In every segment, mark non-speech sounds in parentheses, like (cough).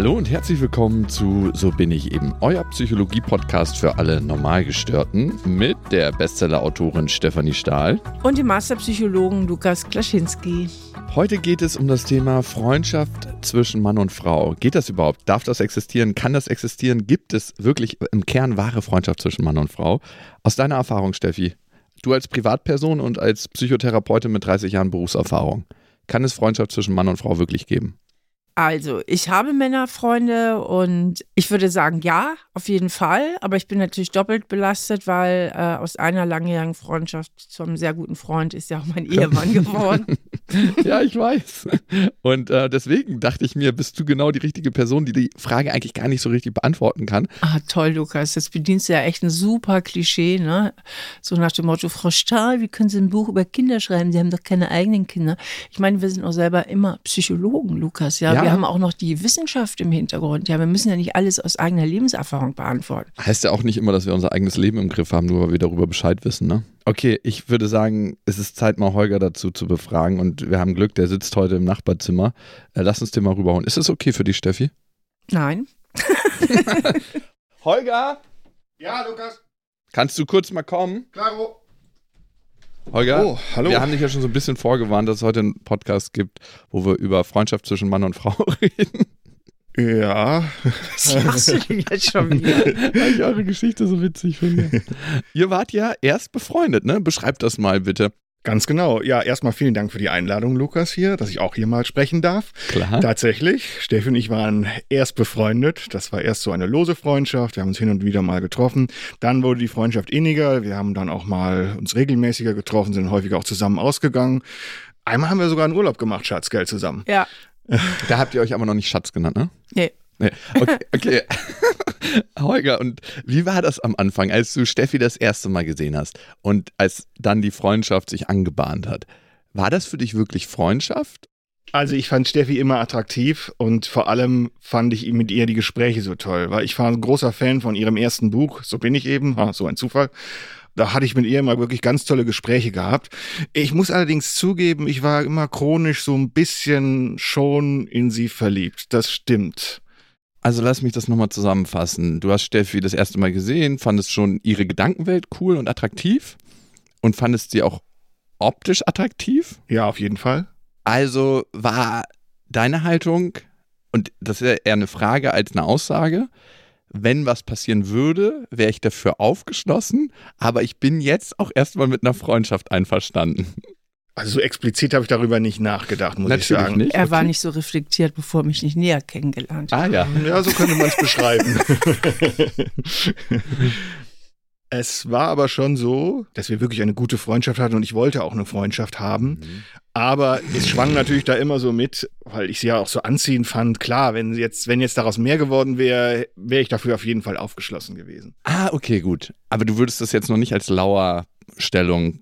Hallo und herzlich willkommen zu So bin ich eben, euer Psychologie-Podcast für alle Normalgestörten mit der Bestseller-Autorin Stefanie Stahl und dem Masterpsychologen Lukas Klaschinski. Heute geht es um das Thema Freundschaft zwischen Mann und Frau. Geht das überhaupt? Darf das existieren? Kann das existieren? Gibt es wirklich im Kern wahre Freundschaft zwischen Mann und Frau? Aus deiner Erfahrung, Steffi, du als Privatperson und als Psychotherapeutin mit 30 Jahren Berufserfahrung, kann es Freundschaft zwischen Mann und Frau wirklich geben? Also, ich habe Männerfreunde und ich würde sagen, ja, auf jeden Fall. Aber ich bin natürlich doppelt belastet, weil äh, aus einer langjährigen Freundschaft zu einem sehr guten Freund ist ja auch mein Ehemann (laughs) geworden. ja, ich weiß. Und äh, deswegen dachte ich mir, bist du genau die richtige Person, die die Frage eigentlich gar nicht so richtig beantworten kann. Ah, toll, Lukas. Jetzt bedienst du ja echt ein super Klischee, ne? So nach dem Motto, Frau Stahl, wie können Sie ein Buch über Kinder schreiben? Sie haben doch keine eigenen Kinder. Ich meine, wir sind auch selber immer Psychologen, Lukas, ja? ja. Wir haben auch noch die Wissenschaft im Hintergrund. Ja, wir müssen ja nicht alles aus eigener Lebenserfahrung beantworten. Heißt ja auch nicht immer, dass wir unser eigenes Leben im Griff haben, nur weil wir darüber Bescheid wissen, ne? Okay, ich würde sagen, es ist Zeit, mal Holger dazu zu befragen. Und wir haben Glück, der sitzt heute im Nachbarzimmer. Äh, lass uns den mal rüberholen. Ist das okay für dich, Steffi? Nein. (laughs) (laughs) Holger? Ja, Lukas? Kannst du kurz mal kommen? Klaro. Holger, oh, hallo. wir haben dich ja schon so ein bisschen vorgewarnt, dass es heute einen Podcast gibt, wo wir über Freundschaft zwischen Mann und Frau (laughs) reden. Ja. (laughs) Was machst du denn jetzt schon (laughs) wieder? Weil ich eure Geschichte so witzig finde. Ihr wart ja erst befreundet, ne? Beschreibt das mal bitte. Ganz genau. Ja, erstmal vielen Dank für die Einladung, Lukas, hier, dass ich auch hier mal sprechen darf. Klar. Tatsächlich. Steffi und ich waren erst befreundet. Das war erst so eine lose Freundschaft. Wir haben uns hin und wieder mal getroffen. Dann wurde die Freundschaft inniger. Wir haben dann auch mal uns regelmäßiger getroffen, sind häufig auch zusammen ausgegangen. Einmal haben wir sogar einen Urlaub gemacht, Schatzgeld zusammen. Ja. (laughs) Da habt ihr euch aber noch nicht Schatz genannt, ne? Nee. Nee. Okay, okay. (laughs) Holger, und wie war das am Anfang, als du Steffi das erste Mal gesehen hast und als dann die Freundschaft sich angebahnt hat? War das für dich wirklich Freundschaft? Also ich fand Steffi immer attraktiv und vor allem fand ich mit ihr die Gespräche so toll, weil ich war ein großer Fan von ihrem ersten Buch, so bin ich eben, so ein Zufall. Da hatte ich mit ihr immer wirklich ganz tolle Gespräche gehabt. Ich muss allerdings zugeben, ich war immer chronisch so ein bisschen schon in sie verliebt. Das stimmt. Also lass mich das nochmal zusammenfassen. Du hast Steffi das erste Mal gesehen, fandest schon ihre Gedankenwelt cool und attraktiv und fandest sie auch optisch attraktiv? Ja, auf jeden Fall. Also war deine Haltung, und das ist ja eher eine Frage als eine Aussage, wenn was passieren würde, wäre ich dafür aufgeschlossen, aber ich bin jetzt auch erstmal mit einer Freundschaft einverstanden. Also so explizit habe ich darüber nicht nachgedacht, muss Natürlich ich sagen. Nicht. Er okay. war nicht so reflektiert, bevor er mich nicht näher kennengelernt hat. Ah ja. Ja, so könnte man es (laughs) beschreiben. es war aber schon so, dass wir wirklich eine gute Freundschaft hatten und ich wollte auch eine Freundschaft haben. Mhm. Aber es schwang natürlich da immer so mit, weil ich sie ja auch so anziehend fand. Klar, wenn jetzt, wenn jetzt daraus mehr geworden wäre, wäre ich dafür auf jeden Fall aufgeschlossen gewesen. Ah, okay, gut. Aber du würdest das jetzt noch nicht als Lauerstellung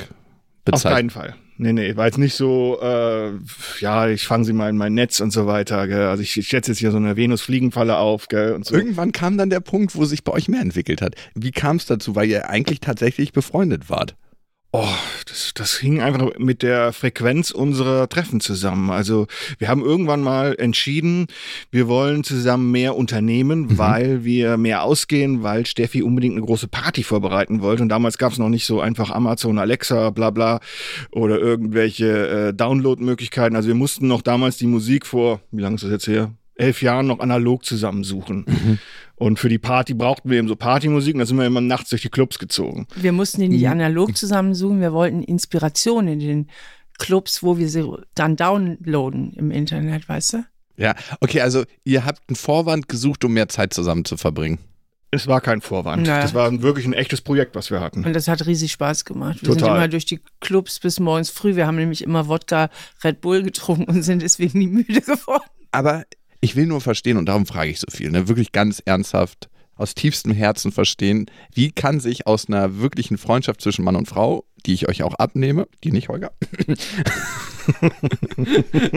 bezeichnen? Auf keinen Fall. Nee, nee, war jetzt nicht so, äh, ja, ich fange sie mal in mein Netz und so weiter. Gell? Also ich, ich schätze jetzt hier so eine Venus-Fliegenfalle auf. Gell? Und so. Irgendwann kam dann der Punkt, wo sich bei euch mehr entwickelt hat. Wie kam es dazu, weil ihr eigentlich tatsächlich befreundet wart? Oh, das, das hing einfach mit der Frequenz unserer Treffen zusammen. Also wir haben irgendwann mal entschieden, wir wollen zusammen mehr unternehmen, mhm. weil wir mehr ausgehen, weil Steffi unbedingt eine große Party vorbereiten wollte. Und damals gab es noch nicht so einfach Amazon, Alexa, bla bla oder irgendwelche äh, Download-Möglichkeiten. Also wir mussten noch damals die Musik vor, wie lange ist das jetzt her? elf Jahren noch analog zusammensuchen. Mhm. Und für die Party brauchten wir eben so Partymusik und da sind wir immer nachts durch die Clubs gezogen. Wir mussten die nicht mhm. analog zusammensuchen, wir wollten Inspiration in den Clubs, wo wir sie dann downloaden im Internet, weißt du? Ja, okay, also ihr habt einen Vorwand gesucht, um mehr Zeit zusammen zu verbringen. Es war kein Vorwand. Naja. Das war wirklich ein echtes Projekt, was wir hatten. Und das hat riesig Spaß gemacht. Wir Total. sind immer durch die Clubs bis morgens früh. Wir haben nämlich immer Wodka Red Bull getrunken und sind deswegen nie (laughs) müde geworden. Aber ich will nur verstehen, und darum frage ich so viel, ne? wirklich ganz ernsthaft, aus tiefstem Herzen verstehen, wie kann sich aus einer wirklichen Freundschaft zwischen Mann und Frau, die ich euch auch abnehme, die nicht, Holger, (laughs)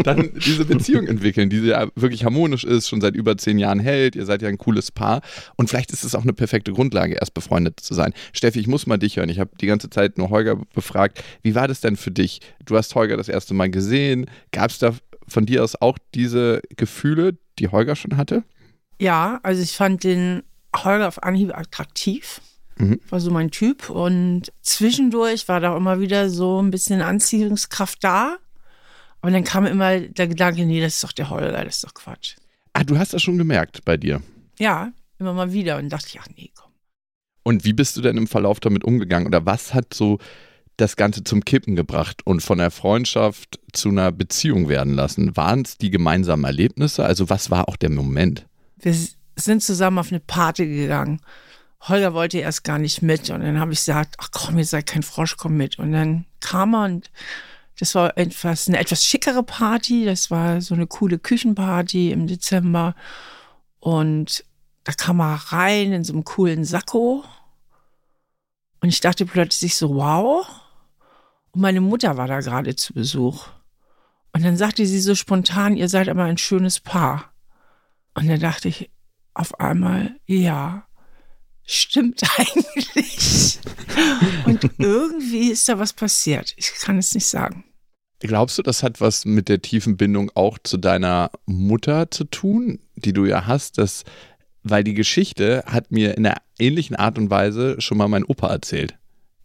dann diese Beziehung entwickeln, die ja wirklich harmonisch ist, schon seit über zehn Jahren hält, ihr seid ja ein cooles Paar und vielleicht ist es auch eine perfekte Grundlage, erst befreundet zu sein. Steffi, ich muss mal dich hören, ich habe die ganze Zeit nur Holger befragt, wie war das denn für dich? Du hast Holger das erste Mal gesehen, gab es da von dir aus auch diese Gefühle, die Holger schon hatte? Ja, also ich fand den Holger auf Anhieb attraktiv. Mhm. War so mein Typ. Und zwischendurch war da immer wieder so ein bisschen Anziehungskraft da. Und dann kam immer der Gedanke, nee, das ist doch der Holger, das ist doch Quatsch. Ah, du hast das schon gemerkt bei dir. Ja, immer mal wieder. Und dachte ich, ach nee, komm. Und wie bist du denn im Verlauf damit umgegangen? Oder was hat so das Ganze zum Kippen gebracht und von der Freundschaft zu einer Beziehung werden lassen? Waren es die gemeinsamen Erlebnisse? Also was war auch der Moment? Wir sind zusammen auf eine Party gegangen. Holger wollte erst gar nicht mit. Und dann habe ich gesagt, ach komm, ihr seid kein Frosch, komm mit. Und dann kam er und das war etwas, eine etwas schickere Party. Das war so eine coole Küchenparty im Dezember. Und da kam er rein in so einem coolen Sakko. Und ich dachte plötzlich so, wow. Und meine Mutter war da gerade zu Besuch. Und dann sagte sie so spontan, ihr seid aber ein schönes Paar. Und dann dachte ich auf einmal, ja, stimmt (laughs) eigentlich. Und irgendwie ist da was passiert. Ich kann es nicht sagen. Glaubst du, das hat was mit der tiefen Bindung auch zu deiner Mutter zu tun, die du ja hast, dass, weil die Geschichte hat mir in einer ähnlichen Art und Weise schon mal mein Opa erzählt.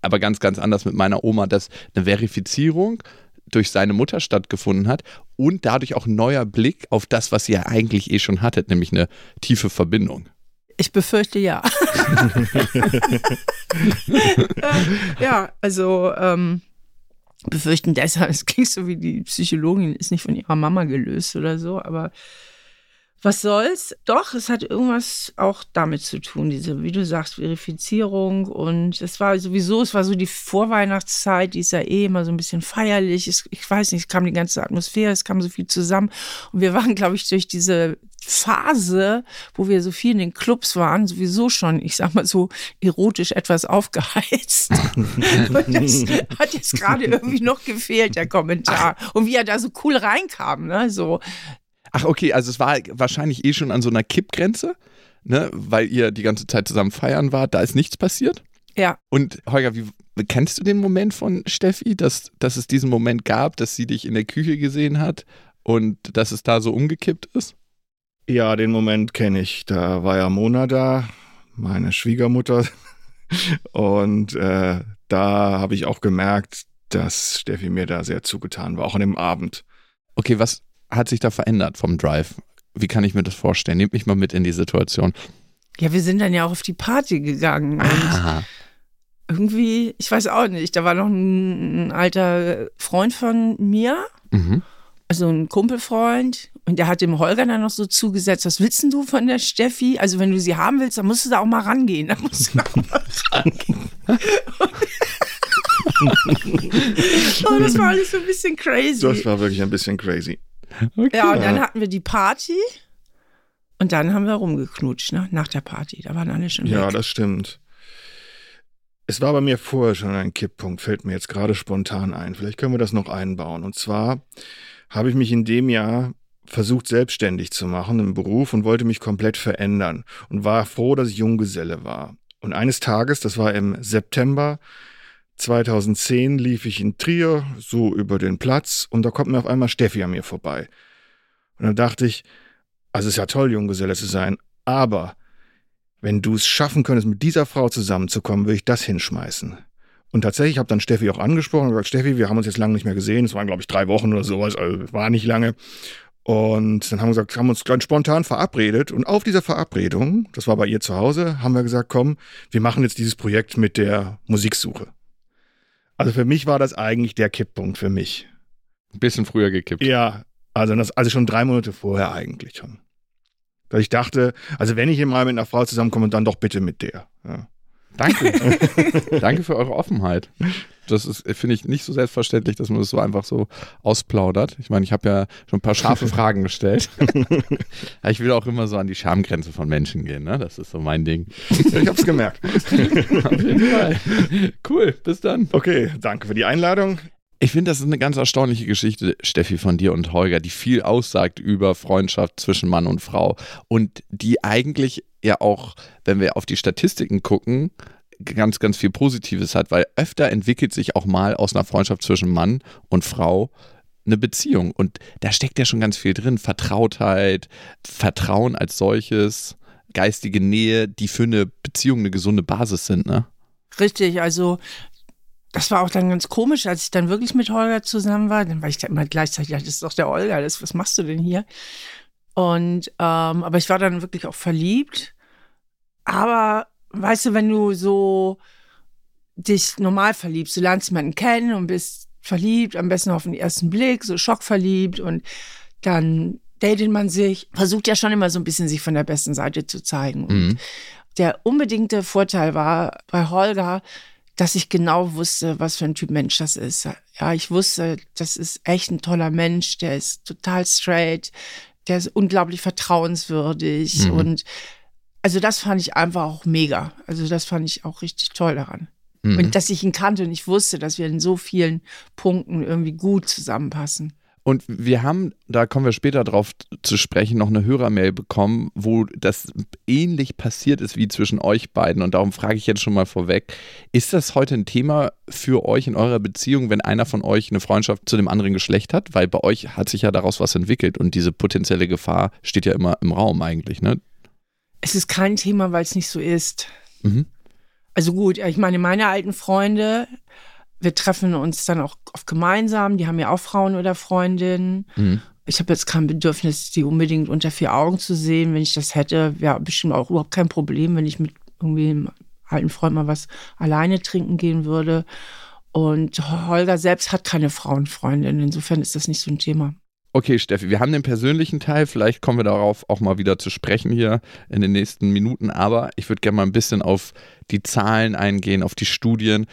Aber ganz, ganz anders mit meiner Oma, dass eine Verifizierung durch seine Mutter stattgefunden hat und dadurch auch ein neuer Blick auf das, was ihr eigentlich eh schon hattet, nämlich eine tiefe Verbindung. Ich befürchte ja. (laughs) Ja, also ähm, befürchten deshalb, (laughs) es klingt so wie die Psychologin ist nicht von ihrer Mama gelöst oder so, aber was soll's? Doch, es hat irgendwas auch damit zu tun, diese, wie du sagst, Verifizierung. Und es war sowieso, es war so die Vorweihnachtszeit, die ist ja eh immer so ein bisschen feierlich. Es, ich weiß nicht, es kam die ganze Atmosphäre, es kam so viel zusammen. Und wir waren, glaube ich, durch diese Phase, wo wir so viel in den Clubs waren, sowieso schon, ich sag mal so, erotisch etwas aufgeheizt. (laughs) Und das hat jetzt gerade irgendwie noch gefehlt, der Kommentar. Und wie er da so cool reinkam, ne? So, Ach, okay, also es war wahrscheinlich eh schon an so einer Kippgrenze, ne, weil ihr die ganze Zeit zusammen feiern wart, da ist nichts passiert. ja. Und Holger, wie kennst du den Moment von Steffi, dass, dass es diesen Moment gab, dass sie dich in der Küche gesehen hat und dass es da so umgekippt ist? Ja, den Moment kenne ich. Da war ja Mona da, meine Schwiegermutter. (laughs) Und äh, da habe ich auch gemerkt, dass Steffi mir da sehr zugetan war, auch an dem Abend. Okay, was hat sich da verändert vom Drive? Wie kann ich mir das vorstellen? Nehmt mich mal mit in die Situation. Ja, wir sind dann ja auch auf die Party gegangen. Und Aha. irgendwie, ich weiß auch nicht, da war noch ein, ein alter Freund von mir, Mhm. also ein Kumpelfreund, und der hat dem Holger dann noch so zugesetzt, was willst denn du von der Steffi? Also wenn du sie haben willst, dann musst du da auch mal rangehen. Da musst du auch mal rangehen. (laughs) (laughs) oh, das war alles so ein bisschen crazy. Das war wirklich ein bisschen crazy. Okay. Ja, und dann hatten wir die Party und dann haben wir rumgeknutscht, ne? nach der Party. Da waren alle schon Ja, weg. das stimmt. Es war bei mir vorher schon ein Kipppunkt, fällt mir jetzt gerade spontan ein. Vielleicht können wir das noch einbauen. Und zwar habe ich mich in dem Jahr versucht, selbstständig zu machen im Beruf und wollte mich komplett verändern und war froh, dass ich Junggeselle war. Und eines Tages, das war im September 2010, lief ich in Trier so über den Platz und da kommt mir auf einmal Steffi an mir vorbei. Und dann dachte ich, also es ist ja toll, Junggeselle zu sein, aber wenn du es schaffen könntest, mit dieser Frau zusammenzukommen, würde ich das hinschmeißen. Und tatsächlich habe dann Steffi auch angesprochen und gesagt, Steffi, wir haben uns jetzt lange nicht mehr gesehen. Es waren, glaube ich, drei Wochen oder sowas, also war nicht lange. Und dann haben wir gesagt, haben uns ganz spontan verabredet. Und auf dieser Verabredung, das war bei ihr zu Hause, haben wir gesagt, komm, wir machen jetzt dieses Projekt mit der Musiksuche. Also für mich war das eigentlich der Kipppunkt für mich. Ein bisschen früher gekippt. Ja, also, das, also schon drei Monate vorher eigentlich schon. Dass ich dachte, also wenn ich mal mit einer Frau zusammenkomme, dann doch bitte mit der. Ja. Danke. (laughs) Danke für eure Offenheit. Das ist, finde ich, nicht so selbstverständlich, dass man das so einfach so ausplaudert. Ich meine, ich habe ja schon ein paar scharfe (laughs) Fragen gestellt. (laughs) Ich will auch immer so an die Schamgrenze von Menschen gehen, ne? Das ist so mein Ding. Ich hab's gemerkt. (laughs) Auf jeden Fall. Cool, bis dann. Okay, danke für die Einladung. Ich finde, das ist eine ganz erstaunliche Geschichte, Steffi, von dir und Holger, die viel aussagt über Freundschaft zwischen Mann und Frau und die eigentlich ja auch, wenn wir auf die Statistiken gucken, ganz, ganz viel Positives hat, weil öfter entwickelt sich auch mal aus einer Freundschaft zwischen Mann und Frau eine Beziehung. Und da steckt ja schon ganz viel drin. Vertrautheit, Vertrauen als solches, geistige Nähe, die für eine Beziehung eine gesunde Basis sind, ne? Richtig, also das war auch dann ganz komisch, als ich dann wirklich mit Holger zusammen war. Dann war ich da immer gleichzeitig, das ist doch der Holger, das, was machst du denn hier? Und ähm, aber ich war dann wirklich auch verliebt. Aber weißt du, wenn du so dich normal verliebst, du lernst jemanden kennen und bist verliebt, am besten auf den ersten Blick, so schockverliebt und dann datet man sich, versucht ja schon immer so ein bisschen sich von der besten Seite zu zeigen. Und Mhm. der unbedingte Vorteil war bei Holger, dass ich genau wusste, was für ein Typ Mensch das ist. Ja, ich wusste, das ist echt ein toller Mensch, der ist total straight, der ist unglaublich vertrauenswürdig Mhm. und also das fand ich einfach auch mega. Also das fand ich auch richtig toll daran. Mhm. Und dass ich ihn kannte und ich wusste, dass wir in so vielen Punkten irgendwie gut zusammenpassen. Und wir haben, da kommen wir später drauf zu sprechen, noch eine Hörermail bekommen, wo das ähnlich passiert ist wie zwischen euch beiden. Und darum frage ich jetzt schon mal vorweg, ist das heute ein Thema für euch in eurer Beziehung, wenn einer von euch eine Freundschaft zu dem anderen Geschlecht hat? Weil bei euch hat sich ja daraus was entwickelt und diese potenzielle Gefahr steht ja immer im Raum eigentlich, ne? Es ist kein Thema, weil es nicht so ist. Mhm. Also gut, ich meine, meine alten Freunde, wir treffen uns dann auch oft gemeinsam, die haben ja auch Frauen oder Freundinnen. Mhm. Ich habe jetzt kein Bedürfnis, die unbedingt unter vier Augen zu sehen. Wenn ich das hätte, wäre bestimmt auch überhaupt kein Problem, wenn ich mit irgendwie einem alten Freund mal was alleine trinken gehen würde. Und Holger selbst hat keine Frauenfreundin. Insofern ist das nicht so ein Thema. Okay, Steffi, wir haben den persönlichen Teil. Vielleicht kommen wir darauf auch mal wieder zu sprechen hier in den nächsten Minuten. Aber ich würde gerne mal ein bisschen auf die Zahlen eingehen, auf die Studien.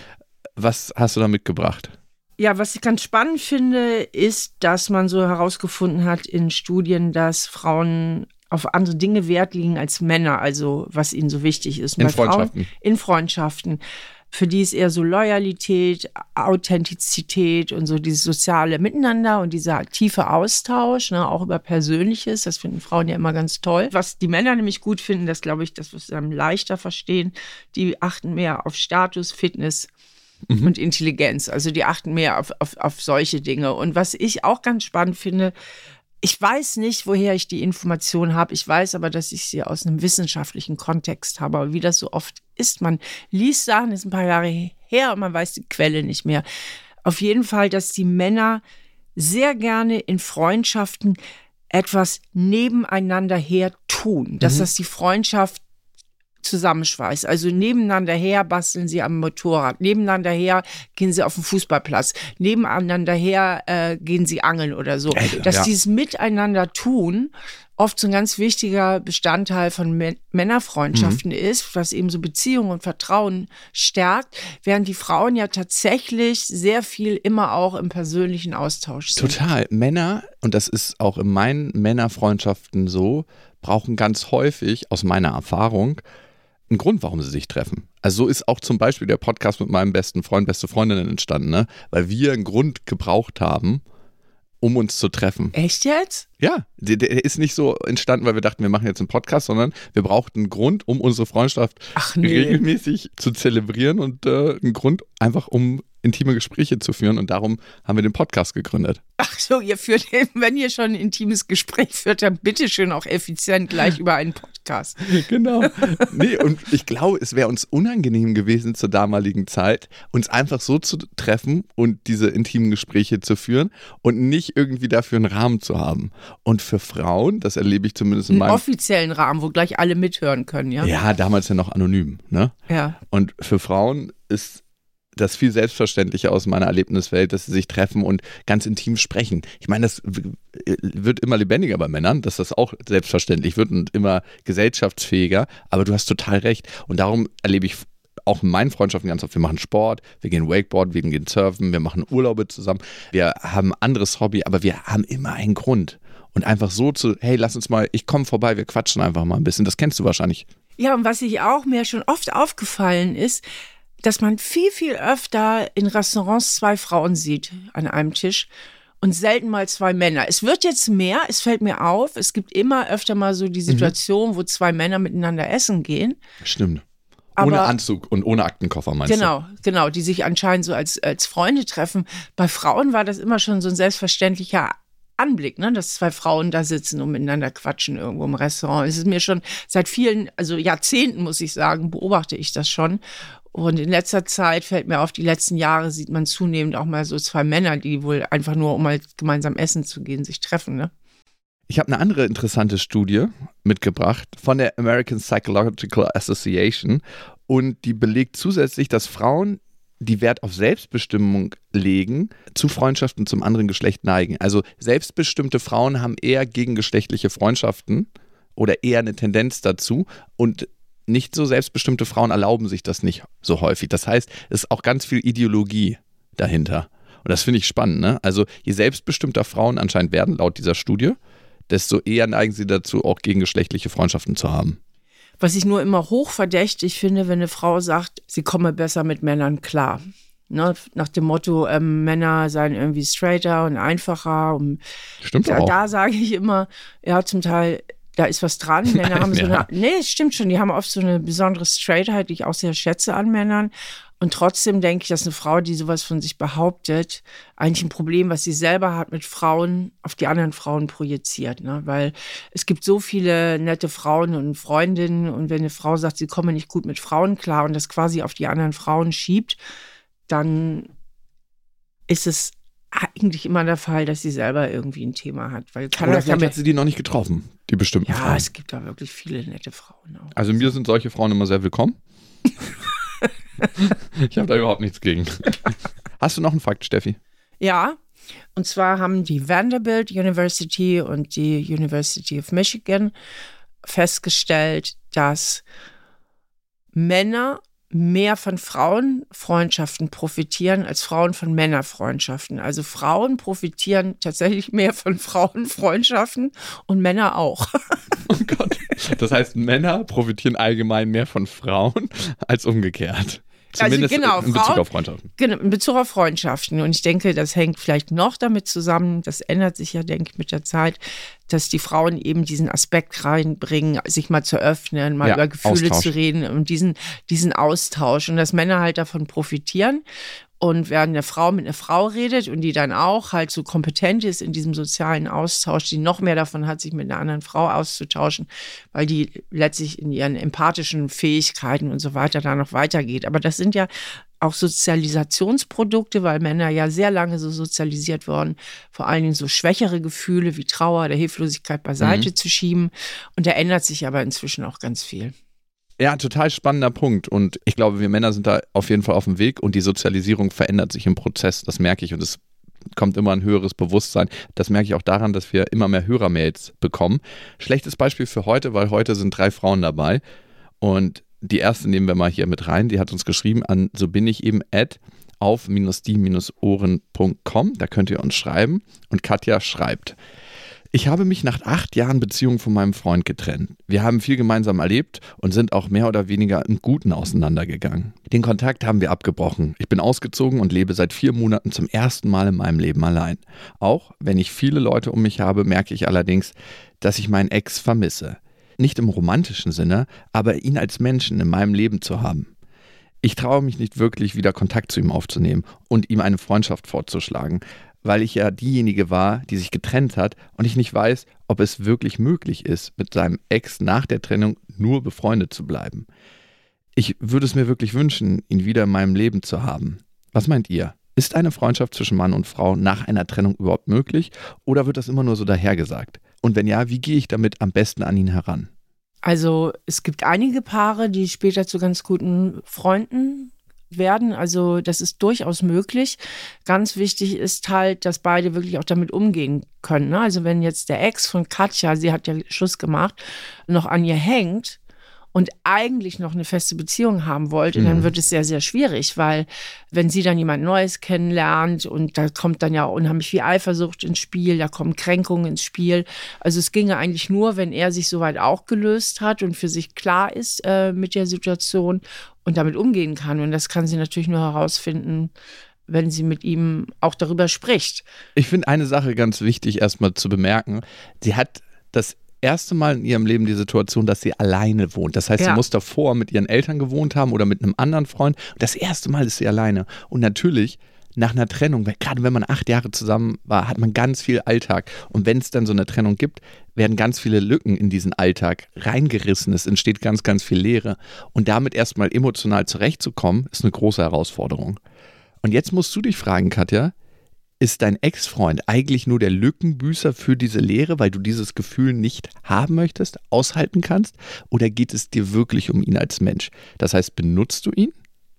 Was hast du da mitgebracht? Ja, was ich ganz spannend finde, ist, dass man so herausgefunden hat in Studien, dass Frauen auf andere Dinge Wert legen als Männer, also was ihnen so wichtig ist. In bei Frauen- Freundschaften. in Freundschaften. Für die ist eher so Loyalität, Authentizität und so dieses soziale Miteinander und dieser tiefe Austausch, ne, auch über Persönliches. Das finden Frauen ja immer ganz toll. Was die Männer nämlich gut finden, das glaube ich, das wirst du dann leichter verstehen. Die achten mehr auf Status, Fitness und Intelligenz. Also die achten mehr auf, auf, auf solche Dinge. Und was ich auch ganz spannend finde, ich weiß nicht, woher ich die Information habe. Ich weiß aber, dass ich sie aus einem wissenschaftlichen Kontext habe. Aber wie das so oft ist, man liest Sachen, ist ein paar Jahre her und man weiß die Quelle nicht mehr. Auf jeden Fall, dass die Männer sehr gerne in Freundschaften etwas nebeneinander her tun, dass das die Freundschaft zusammenschweißt. Also nebeneinander her basteln sie am Motorrad, nebeneinander her gehen sie auf den Fußballplatz, nebeneinander her äh, gehen sie angeln oder so. Äh, Dass ja. dieses Miteinander tun oft so ein ganz wichtiger Bestandteil von Mä- Männerfreundschaften Mhm. ist, was eben so Beziehung und Vertrauen stärkt, während die Frauen ja tatsächlich sehr viel immer auch im persönlichen Austausch sind. Total. Männer, und das ist auch in meinen Männerfreundschaften so, brauchen ganz häufig, aus meiner Erfahrung, einen Grund, warum sie sich treffen. Also so ist auch zum Beispiel der Podcast mit meinem besten Freund, beste Freundinnen entstanden, ne? weil wir einen Grund gebraucht haben, um uns zu treffen. Echt jetzt? Ja, der, der ist nicht so entstanden, weil wir dachten, wir machen jetzt einen Podcast, sondern wir brauchten einen Grund, um unsere Freundschaft Ach nee. regelmäßig zu zelebrieren und äh, einen Grund einfach, um intime Gespräche zu führen. Und darum haben wir den Podcast gegründet. Ach so, ihr führt, wenn ihr schon ein intimes Gespräch führt, dann bitte schön auch effizient gleich über einen Podcast. (laughs) Genau. Nee, und ich glaube, es wäre uns unangenehm gewesen zur damaligen Zeit, uns einfach so zu treffen und diese intimen Gespräche zu führen und nicht irgendwie dafür einen Rahmen zu haben. Und für Frauen, das erlebe ich zumindest in Einen meinem. offiziellen Rahmen, wo gleich alle mithören können, ja? Ja, damals ja noch anonym, ne? Ja. Und für Frauen ist das viel selbstverständlicher aus meiner Erlebniswelt, dass sie sich treffen und ganz intim sprechen. Ich meine, das w- wird immer lebendiger bei Männern, dass das auch selbstverständlich wird und immer gesellschaftsfähiger. Aber du hast total recht. Und darum erlebe ich auch in meinen Freundschaften ganz oft, wir machen Sport, wir gehen Wakeboard, wir gehen surfen, wir machen Urlaube zusammen, wir haben ein anderes Hobby, aber wir haben immer einen Grund. Und einfach so zu, hey, lass uns mal, ich komme vorbei, wir quatschen einfach mal ein bisschen. Das kennst du wahrscheinlich. Ja, und was ich auch mir schon oft aufgefallen ist, dass man viel, viel öfter in Restaurants zwei Frauen sieht an einem Tisch und selten mal zwei Männer. Es wird jetzt mehr, es fällt mir auf, es gibt immer öfter mal so die Situation, wo zwei Männer miteinander essen gehen. Stimmt. ohne Aber- Anzug und ohne Aktenkoffer meinst Genau, genau, die sich anscheinend so als, als Freunde treffen. Bei Frauen war das immer schon so ein selbstverständlicher Anblick, ne, dass zwei Frauen da sitzen und miteinander quatschen irgendwo im Restaurant. Es ist mir schon seit vielen, also Jahrzehnten, muss ich sagen, beobachte ich das schon. Und in letzter Zeit fällt mir auf, die letzten Jahre sieht man zunehmend auch mal so zwei Männer, die wohl einfach nur, um mal gemeinsam essen zu gehen, sich treffen. Ne? Ich habe eine andere interessante Studie mitgebracht von der American Psychological Association und die belegt zusätzlich, dass Frauen, die Wert auf Selbstbestimmung legen, zu Freundschaften zum anderen Geschlecht neigen. Also selbstbestimmte Frauen haben eher gegengeschlechtliche Freundschaften oder eher eine Tendenz dazu und nicht so selbstbestimmte Frauen erlauben sich das nicht so häufig. Das heißt, es ist auch ganz viel Ideologie dahinter. Und das finde ich spannend. Ne? Also je selbstbestimmter Frauen anscheinend werden, laut dieser Studie, desto eher neigen sie dazu, auch gegengeschlechtliche Freundschaften zu haben. Was ich nur immer hochverdächtig finde, wenn eine Frau sagt, sie komme besser mit Männern klar. Ne, nach dem Motto, ähm, Männer seien irgendwie straighter und einfacher. Und Stimmt da, auch. da sage ich immer, ja, zum Teil, da ist was dran. (laughs) Männer haben so eine, nee, es stimmt schon, die haben oft so eine besondere Straightheit, die ich auch sehr schätze an Männern. Und trotzdem denke ich, dass eine Frau, die sowas von sich behauptet, eigentlich ein Problem, was sie selber hat mit Frauen, auf die anderen Frauen projiziert. Ne? Weil es gibt so viele nette Frauen und Freundinnen und wenn eine Frau sagt, sie komme nicht gut mit Frauen klar und das quasi auf die anderen Frauen schiebt, dann ist es eigentlich immer der Fall, dass sie selber irgendwie ein Thema hat. Weil Oder vielleicht mir, hat sie die noch nicht getroffen, die bestimmten ja, Frauen. es gibt da wirklich viele nette Frauen auch. Also mir sind solche Frauen immer sehr willkommen. (laughs) ich habe da überhaupt nichts gegen. Hast du noch einen Fakt, Steffi? Ja, und zwar haben die Vanderbilt University und die University of Michigan festgestellt, dass Männer mehr von Frauenfreundschaften profitieren als Frauen von Männerfreundschaften. Also Frauen profitieren tatsächlich mehr von Frauenfreundschaften und Männer auch. (laughs) Oh Gott. Das heißt, Männer profitieren allgemein mehr von Frauen als umgekehrt. Zumindest genau, in Bezug auf Freundschaften. Genau, in Bezug auf Freundschaften. Und ich denke, das hängt vielleicht noch damit zusammen, das ändert sich ja, denke ich, mit der Zeit, dass die Frauen eben diesen Aspekt reinbringen, sich mal zu öffnen, mal Ja, über Gefühle Austausch. zu reden und diesen, diesen Austausch. Und dass Männer halt davon profitieren. Und während eine Frau mit einer Frau redet und die dann auch halt so kompetent ist in diesem sozialen Austausch, die noch mehr davon hat, sich mit einer anderen Frau auszutauschen, weil die letztlich in ihren empathischen Fähigkeiten und so weiter da noch weitergeht. Aber das sind ja auch Sozialisationsprodukte, weil Männer ja sehr lange so sozialisiert worden, vor allen Dingen so schwächere Gefühle wie Trauer oder Hilflosigkeit beiseite zu schieben. Und da ändert sich aber inzwischen auch ganz viel. Ja, total spannender Punkt. Und ich glaube, wir Männer sind da auf jeden Fall auf dem Weg und die Sozialisierung verändert sich im Prozess. Das merke ich und es kommt immer ein höheres Bewusstsein. Das merke ich auch daran, dass wir immer mehr Hörermails bekommen. Schlechtes Beispiel für heute, weil heute sind drei Frauen dabei und die erste nehmen wir mal hier mit rein. Die hat uns geschrieben an so bin ich eben at auf die-ohren.com. Da könnt ihr uns schreiben. Und Katja schreibt. Ich habe mich nach acht Jahren Beziehung von meinem Freund getrennt. Wir haben viel gemeinsam erlebt und sind auch mehr oder weniger im Guten auseinandergegangen. Den Kontakt haben wir abgebrochen. Ich bin ausgezogen und lebe seit vier Monaten zum ersten Mal in meinem Leben allein. Auch wenn ich viele Leute um mich habe, merke ich allerdings, dass ich meinen Ex vermisse. Nicht im romantischen Sinne, aber ihn als Menschen in meinem Leben zu haben. Ich traue mich nicht wirklich, wieder Kontakt zu ihm aufzunehmen und ihm eine Freundschaft vorzuschlagen, weil ich ja diejenige war, die sich getrennt hat und ich nicht weiß, ob es wirklich möglich ist, mit seinem Ex nach der Trennung nur befreundet zu bleiben. Ich würde es mir wirklich wünschen, ihn wieder in meinem Leben zu haben. Was meint ihr? Ist eine Freundschaft zwischen Mann und Frau nach einer Trennung überhaupt möglich oder wird das immer nur so dahergesagt? Und wenn ja, wie gehe ich damit am besten an ihn heran? Also es gibt einige Paare, die später zu ganz guten Freunden werden. Also das ist durchaus möglich. Ganz wichtig ist halt, dass beide wirklich auch damit umgehen können. Ne? Also wenn jetzt der Ex von Katja, sie hat ja Schluss gemacht, noch an ihr hängt und eigentlich noch eine feste Beziehung haben wollte, Mhm. dann wird es sehr, sehr schwierig, weil wenn sie dann jemand Neues kennenlernt und da kommt dann ja unheimlich viel Eifersucht ins Spiel, da kommen Kränkungen ins Spiel. Also es ginge eigentlich nur, wenn er sich soweit auch gelöst hat und für sich klar ist äh, mit der Situation und damit umgehen kann. Und das kann sie natürlich nur herausfinden, wenn sie mit ihm auch darüber spricht. Ich finde eine Sache ganz wichtig erstmal zu bemerken. Sie hat das erste Mal in ihrem Leben die Situation, dass sie alleine wohnt. Das heißt, Ja. sie muss davor mit ihren Eltern gewohnt haben oder mit einem anderen Freund. Das erste Mal ist sie alleine. Und natürlich nach einer Trennung, gerade wenn man acht Jahre zusammen war, hat man ganz viel Alltag. Und wenn es dann so eine Trennung gibt, werden ganz viele Lücken in diesen Alltag reingerissen. Es entsteht ganz, ganz viel Leere. Und damit erstmal emotional zurechtzukommen, ist eine große Herausforderung. Und jetzt musst du dich fragen, Katja, ist dein Ex-Freund eigentlich nur der Lückenbüßer für diese Leere, weil du dieses Gefühl nicht haben möchtest, aushalten kannst? Oder geht es dir wirklich um ihn als Mensch? Das heißt, benutzt du ihn,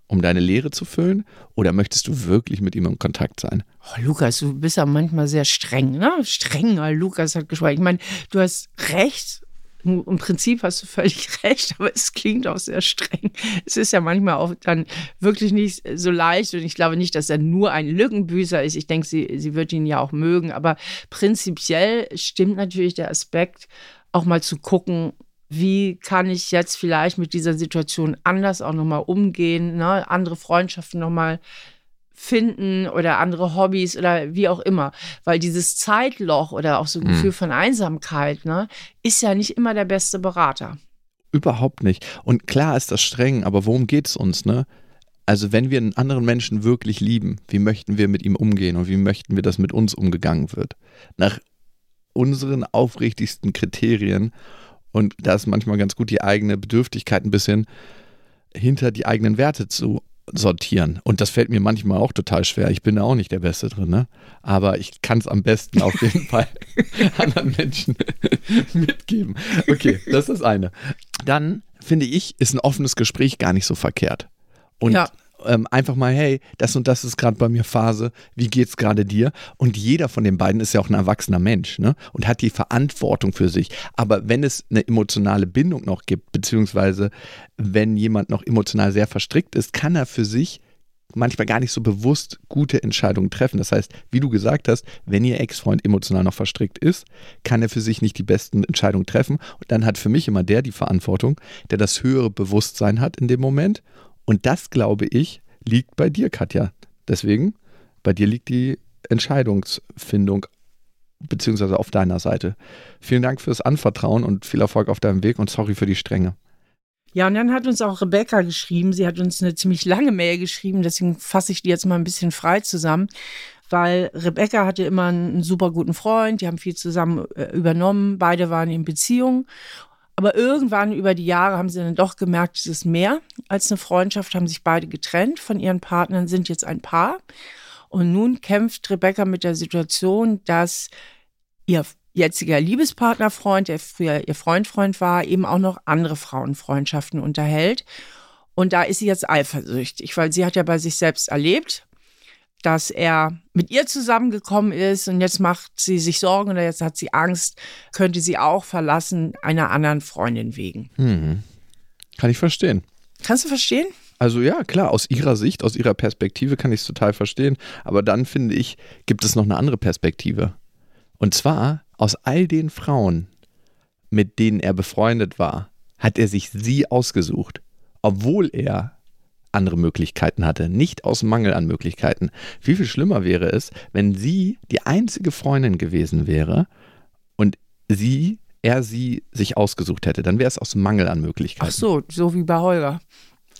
um deine Leere zu füllen? Oder möchtest du wirklich mit ihm in Kontakt sein? Oh, Lukas, du bist ja manchmal sehr streng, ne? Strenger Lukas hat geschweigt. Ich meine, du hast recht. Im Prinzip hast du völlig (laughs) recht, aber es klingt auch sehr streng. Es ist ja manchmal auch dann wirklich nicht so leicht und ich glaube nicht, dass er nur ein Lückenbüßer ist. Ich denke, sie, sie wird ihn ja auch mögen, aber prinzipiell stimmt natürlich der Aspekt, auch mal zu gucken, wie kann ich jetzt vielleicht mit dieser Situation anders auch nochmal umgehen, ne? andere Freundschaften nochmal finden oder andere Hobbys oder wie auch immer. Weil dieses Zeitloch oder auch so ein Mhm. Gefühl von Einsamkeit, ne, ist ja nicht immer der beste Berater. Überhaupt nicht. Und klar ist das streng, aber worum geht es uns, ne? Also wenn wir einen anderen Menschen wirklich lieben, wie möchten wir mit ihm umgehen und wie möchten wir, dass mit uns umgegangen wird? Nach unseren aufrichtigsten Kriterien und da ist manchmal ganz gut, die eigene Bedürftigkeit ein bisschen hinter die eigenen Werte zu sortieren. Und das fällt mir manchmal auch total schwer. Ich bin da auch nicht der Beste drin, ne? Aber ich kann es am besten auf jeden (laughs) Fall anderen Menschen (laughs) mitgeben. Okay, das ist das eine. Dann finde ich, ist ein offenes Gespräch gar nicht so verkehrt. Und Ja. Ähm, einfach mal, hey, das und das ist gerade bei mir Phase, wie geht's gerade dir? Und jeder von den beiden ist ja auch ein erwachsener Mensch, ne? Und hat die Verantwortung für sich. Aber wenn es eine emotionale Bindung noch gibt, beziehungsweise wenn jemand noch emotional sehr verstrickt ist, kann er für sich manchmal gar nicht so bewusst gute Entscheidungen treffen. Das heißt, wie du gesagt hast, wenn ihr Ex-Freund emotional noch verstrickt ist, kann er für sich nicht die besten Entscheidungen treffen. Und dann hat für mich immer der die Verantwortung, der das höhere Bewusstsein hat in dem Moment. Und das, glaube ich, liegt bei dir, Katja. Deswegen, bei dir liegt die Entscheidungsfindung beziehungsweise auf deiner Seite. Vielen Dank fürs Anvertrauen und viel Erfolg auf deinem Weg und sorry für die Strenge. Ja, und dann hat uns auch Rebecca geschrieben. Sie hat uns eine ziemlich lange Mail geschrieben, deswegen fasse ich die jetzt mal ein bisschen frei zusammen. Weil Rebecca hatte immer einen super guten Freund, die haben viel zusammen äh, übernommen, beide waren in Beziehung. Aber irgendwann über die Jahre haben sie dann doch gemerkt, es ist mehr als eine Freundschaft, haben sich beide getrennt von ihren Partnern, sind jetzt ein Paar. Und nun kämpft Rebecca mit der Situation, dass ihr jetziger Liebespartnerfreund, der früher ihr Freund-Freund war, eben auch noch andere Frauenfreundschaften unterhält. Und da ist sie jetzt eifersüchtig, weil sie hat ja bei sich selbst erlebt, dass er mit ihr zusammengekommen ist und jetzt macht sie sich Sorgen oder jetzt hat sie Angst, könnte sie auch verlassen einer anderen Freundin wegen. Hm. Kann ich verstehen. Kannst du verstehen? Also ja, klar, aus ihrer Sicht, aus ihrer Perspektive kann ich es total verstehen. Aber dann finde ich, gibt es noch eine andere Perspektive. Und zwar aus all den Frauen, mit denen er befreundet war, hat er sich sie ausgesucht, obwohl er andere Möglichkeiten hatte, nicht aus Mangel an Möglichkeiten. Wie viel schlimmer wäre es, wenn sie die einzige Freundin gewesen wäre und sie, er sie sich ausgesucht hätte. Dann wäre es aus Mangel an Möglichkeiten. Ach so, so wie bei Holger.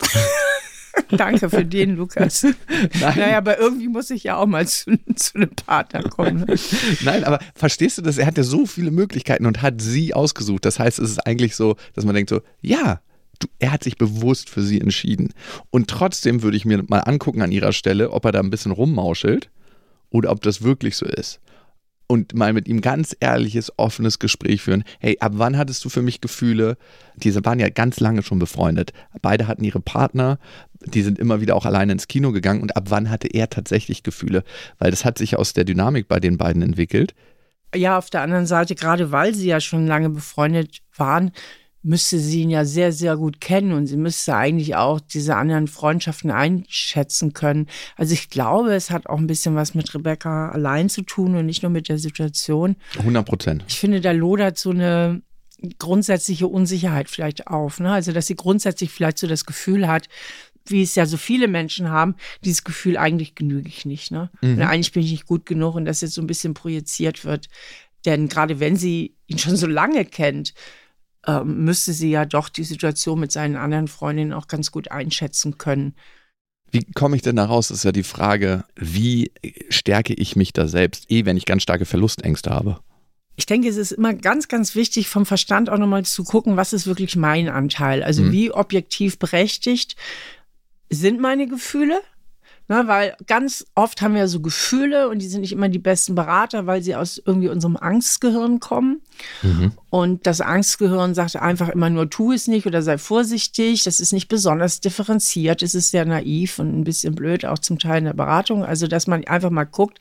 (laughs) Danke für den, Lukas. (laughs) Nein. Naja, aber irgendwie muss ich ja auch mal zu, zu einem Partner kommen. ne? (laughs) Nein, aber verstehst du das? Er hat ja so viele Möglichkeiten und hat sie ausgesucht. Das heißt, es ist eigentlich so, dass man denkt so, ja, er hat sich bewusst für sie entschieden. Und trotzdem würde ich mir mal angucken an ihrer Stelle, ob er da ein bisschen rummauschelt oder ob das wirklich so ist. Und mal mit ihm ganz ehrliches, offenes Gespräch führen. Hey, ab wann hattest du für mich Gefühle? Diese waren ja ganz lange schon befreundet. Beide hatten ihre Partner, die sind immer wieder auch alleine ins Kino gegangen. Und ab wann hatte er tatsächlich Gefühle? Weil das hat sich aus der Dynamik bei den beiden entwickelt. Ja, auf der anderen Seite, gerade weil sie ja schon lange befreundet waren, müsste sie ihn ja sehr, sehr gut kennen und sie müsste eigentlich auch diese anderen Freundschaften einschätzen können. Also ich glaube, es hat auch ein bisschen was mit Rebecca allein zu tun und nicht nur mit der Situation. 100 Prozent. Ich finde, da lodert so eine grundsätzliche Unsicherheit vielleicht auf. Ne? Also, dass sie grundsätzlich vielleicht so das Gefühl hat, wie es ja so viele Menschen haben, dieses Gefühl, eigentlich genüge ich nicht. Ne? Mhm. Eigentlich bin ich nicht gut genug und das jetzt so ein bisschen projiziert wird. Denn gerade wenn sie ihn schon so lange kennt, ähm, müsste sie ja doch die Situation mit seinen anderen Freundinnen auch ganz gut einschätzen können. Wie komme ich denn da raus? Das ist ja die Frage, wie stärke ich mich da selbst, eh wenn ich ganz starke Verlustängste habe? Ich denke, es ist immer ganz, ganz wichtig, vom Verstand auch nochmal zu gucken, was ist wirklich mein Anteil? Also mhm. wie objektiv berechtigt sind meine Gefühle? Na, weil ganz oft haben wir so Gefühle und die sind nicht immer die besten Berater, weil sie aus irgendwie unserem Angstgehirn kommen. Mhm. Und das Angstgehirn sagt einfach immer nur, tu es nicht oder sei vorsichtig. Das ist nicht besonders differenziert. Es ist sehr naiv und ein bisschen blöd, auch zum Teil in der Beratung. Also, dass man einfach mal guckt,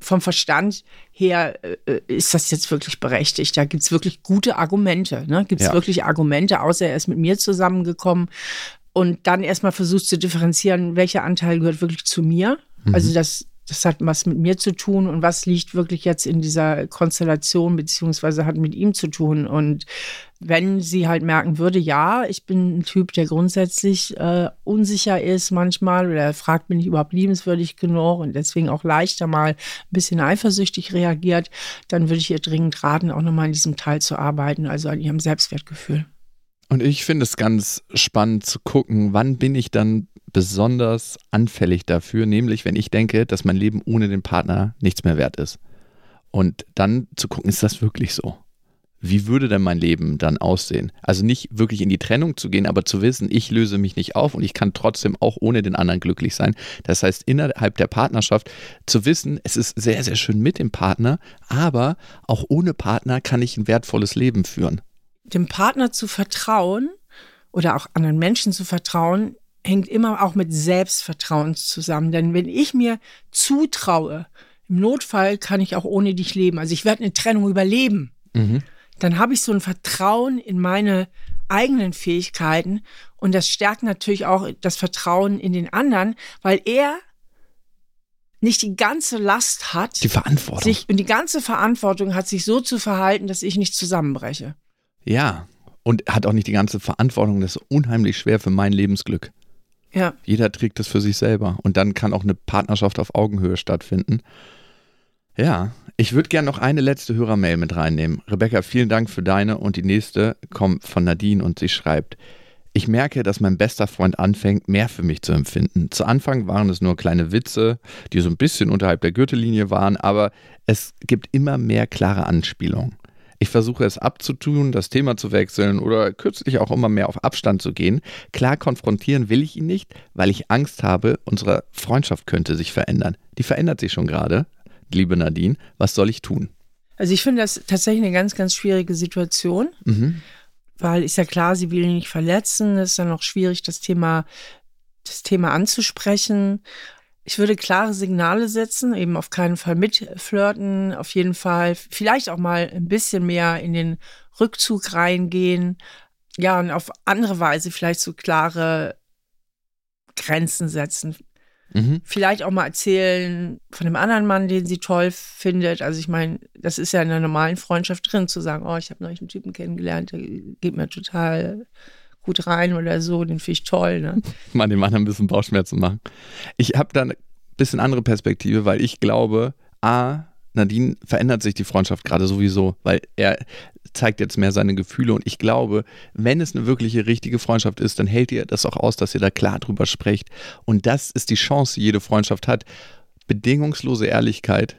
vom Verstand her äh, ist das jetzt wirklich berechtigt. Da gibt es wirklich gute Argumente. Ne? Gibt es ja. wirklich Argumente, außer er ist mit mir zusammengekommen und dann erstmal versuchst zu differenzieren, welcher Anteil gehört wirklich zu mir. Mhm. Also das, das hat was mit mir zu tun und was liegt wirklich jetzt in dieser Konstellation beziehungsweise hat mit ihm zu tun. Und wenn sie halt merken würde, ja, ich bin ein Typ, der grundsätzlich äh, unsicher ist manchmal oder fragt, bin ich überhaupt liebenswürdig genug und deswegen auch leichter mal ein bisschen eifersüchtig reagiert, dann würde ich ihr dringend raten, auch nochmal an diesem Teil zu arbeiten, also an ihrem Selbstwertgefühl. Und ich finde es ganz spannend zu gucken, wann bin ich dann besonders anfällig dafür, nämlich wenn ich denke, dass mein Leben ohne den Partner nichts mehr wert ist. Und dann zu gucken, ist das wirklich so? Wie würde denn mein Leben dann aussehen? Also nicht wirklich in die Trennung zu gehen, aber zu wissen, ich löse mich nicht auf und ich kann trotzdem auch ohne den anderen glücklich sein. Das heißt, innerhalb der Partnerschaft zu wissen, es ist sehr, sehr schön mit dem Partner, aber auch ohne Partner kann ich ein wertvolles Leben führen dem Partner zu vertrauen oder auch anderen Menschen zu vertrauen, hängt immer auch mit Selbstvertrauen zusammen. Denn wenn ich mir zutraue, im Notfall kann ich auch ohne dich leben, also ich werde eine Trennung überleben, mhm. dann habe ich so ein Vertrauen in meine eigenen Fähigkeiten und das stärkt natürlich auch das Vertrauen in den anderen, weil er nicht die ganze Last hat. Die Verantwortung. Sich, und die ganze Verantwortung hat, sich so zu verhalten, dass ich nicht zusammenbreche. Ja, und hat auch nicht die ganze Verantwortung. Das ist unheimlich schwer für mein Lebensglück. Ja. Jeder trägt das für sich selber. Und dann kann auch eine Partnerschaft auf Augenhöhe stattfinden. Ja, ich würde gerne noch eine letzte Hörermail mit reinnehmen. Rebecca, vielen Dank für deine und die nächste kommt von Nadine und sie schreibt, ich merke, dass mein bester Freund anfängt, mehr für mich zu empfinden. Zu Anfang waren es nur kleine Witze, die so ein bisschen unterhalb der Gürtellinie waren, aber es gibt immer mehr klare Anspielungen. Ich versuche es abzutun, das Thema zu wechseln oder kürzlich auch immer mehr auf Abstand zu gehen. Klar konfrontieren will ich ihn nicht, weil ich Angst habe, unsere Freundschaft könnte sich verändern. Die verändert sich schon gerade. Liebe Nadine, was soll ich tun? Also ich finde das tatsächlich eine ganz, ganz schwierige Situation, mhm. weil ist ja klar, sie will ihn nicht verletzen. Es ist dann auch schwierig, das Thema, das Thema anzusprechen. Ich würde klare Signale setzen, eben auf keinen Fall mitflirten, auf jeden Fall vielleicht auch mal ein bisschen mehr in den Rückzug reingehen. Ja, und auf andere Weise vielleicht so klare Grenzen setzen. Mhm. Vielleicht auch mal erzählen von dem anderen Mann, den sie toll findet. Also ich meine, das ist ja in einer normalen Freundschaft drin, zu sagen, oh, ich habe neulich einen Typen kennengelernt, der geht mir total gut rein oder so, den finde ich toll. Ne? (laughs) Mal dem anderen ein bisschen Bauchschmerzen machen. Ich habe da eine bisschen andere Perspektive, weil ich glaube, A, Nadine verändert sich die Freundschaft gerade sowieso, weil er zeigt jetzt mehr seine Gefühle und ich glaube, wenn es eine wirkliche richtige Freundschaft ist, dann hält ihr das auch aus, dass ihr da klar drüber sprecht und das ist die Chance, die jede Freundschaft hat. Bedingungslose Ehrlichkeit,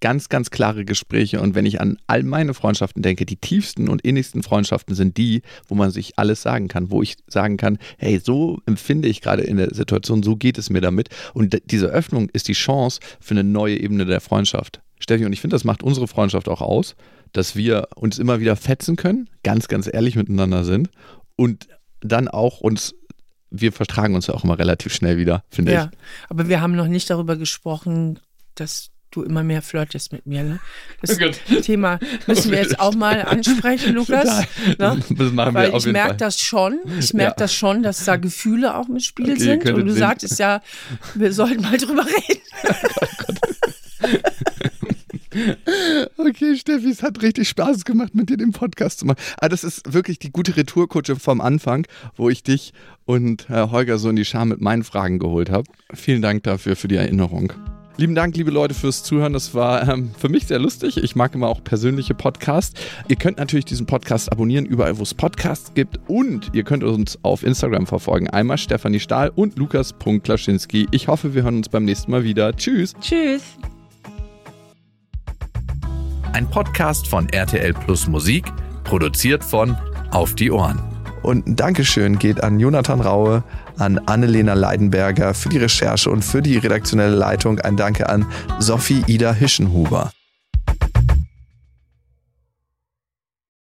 ganz, ganz klare Gespräche. Und wenn ich an all meine Freundschaften denke, die tiefsten und innigsten Freundschaften sind die, wo man sich alles sagen kann, wo ich sagen kann, hey, so empfinde ich gerade in der Situation, so geht es mir damit. Und diese Öffnung ist die Chance für eine neue Ebene der Freundschaft. Steffi, und ich finde, das macht unsere Freundschaft auch aus, dass wir uns immer wieder fetzen können, ganz, ganz ehrlich miteinander sind und dann auch uns wir vertragen uns ja auch immer relativ schnell wieder, finde ja, ich. Ja, aber wir haben noch nicht darüber gesprochen, dass du immer mehr flirtest mit mir. Ne? Das oh Thema müssen wir jetzt auch mal ansprechen, Lukas. Ne? Das machen wir Weil ich merke das schon. Ich merke ja. das schon, dass da Gefühle auch mit Spiel okay, sind. Und du sehen. sagtest ja, wir sollten mal drüber reden. (laughs) Okay, Steffi, es hat richtig Spaß gemacht, mit dir den Podcast zu machen. Aber ah, das ist wirklich die gute Retourkutsche vom Anfang, wo ich dich und Herr Holger so in die Scham mit meinen Fragen geholt habe. Vielen Dank dafür, für die Erinnerung. Lieben Dank, liebe Leute, fürs Zuhören. Das war ähm, für mich sehr lustig. Ich mag immer auch persönliche Podcasts. Ihr könnt natürlich diesen Podcast abonnieren, überall, wo es Podcasts gibt. Und ihr könnt uns auf Instagram verfolgen. Einmal Stefanie Stahl und Lukas.Klaschinski. Ich hoffe, wir hören uns beim nächsten Mal wieder. Tschüss. Tschüss. Ein Podcast von RTL Plus Musik, produziert von Auf die Ohren. Und ein Dankeschön geht an Jonathan Raue, an Annelena Leidenberger für die Recherche und für die redaktionelle Leitung. Ein Danke an Sophie Ida Hischenhuber.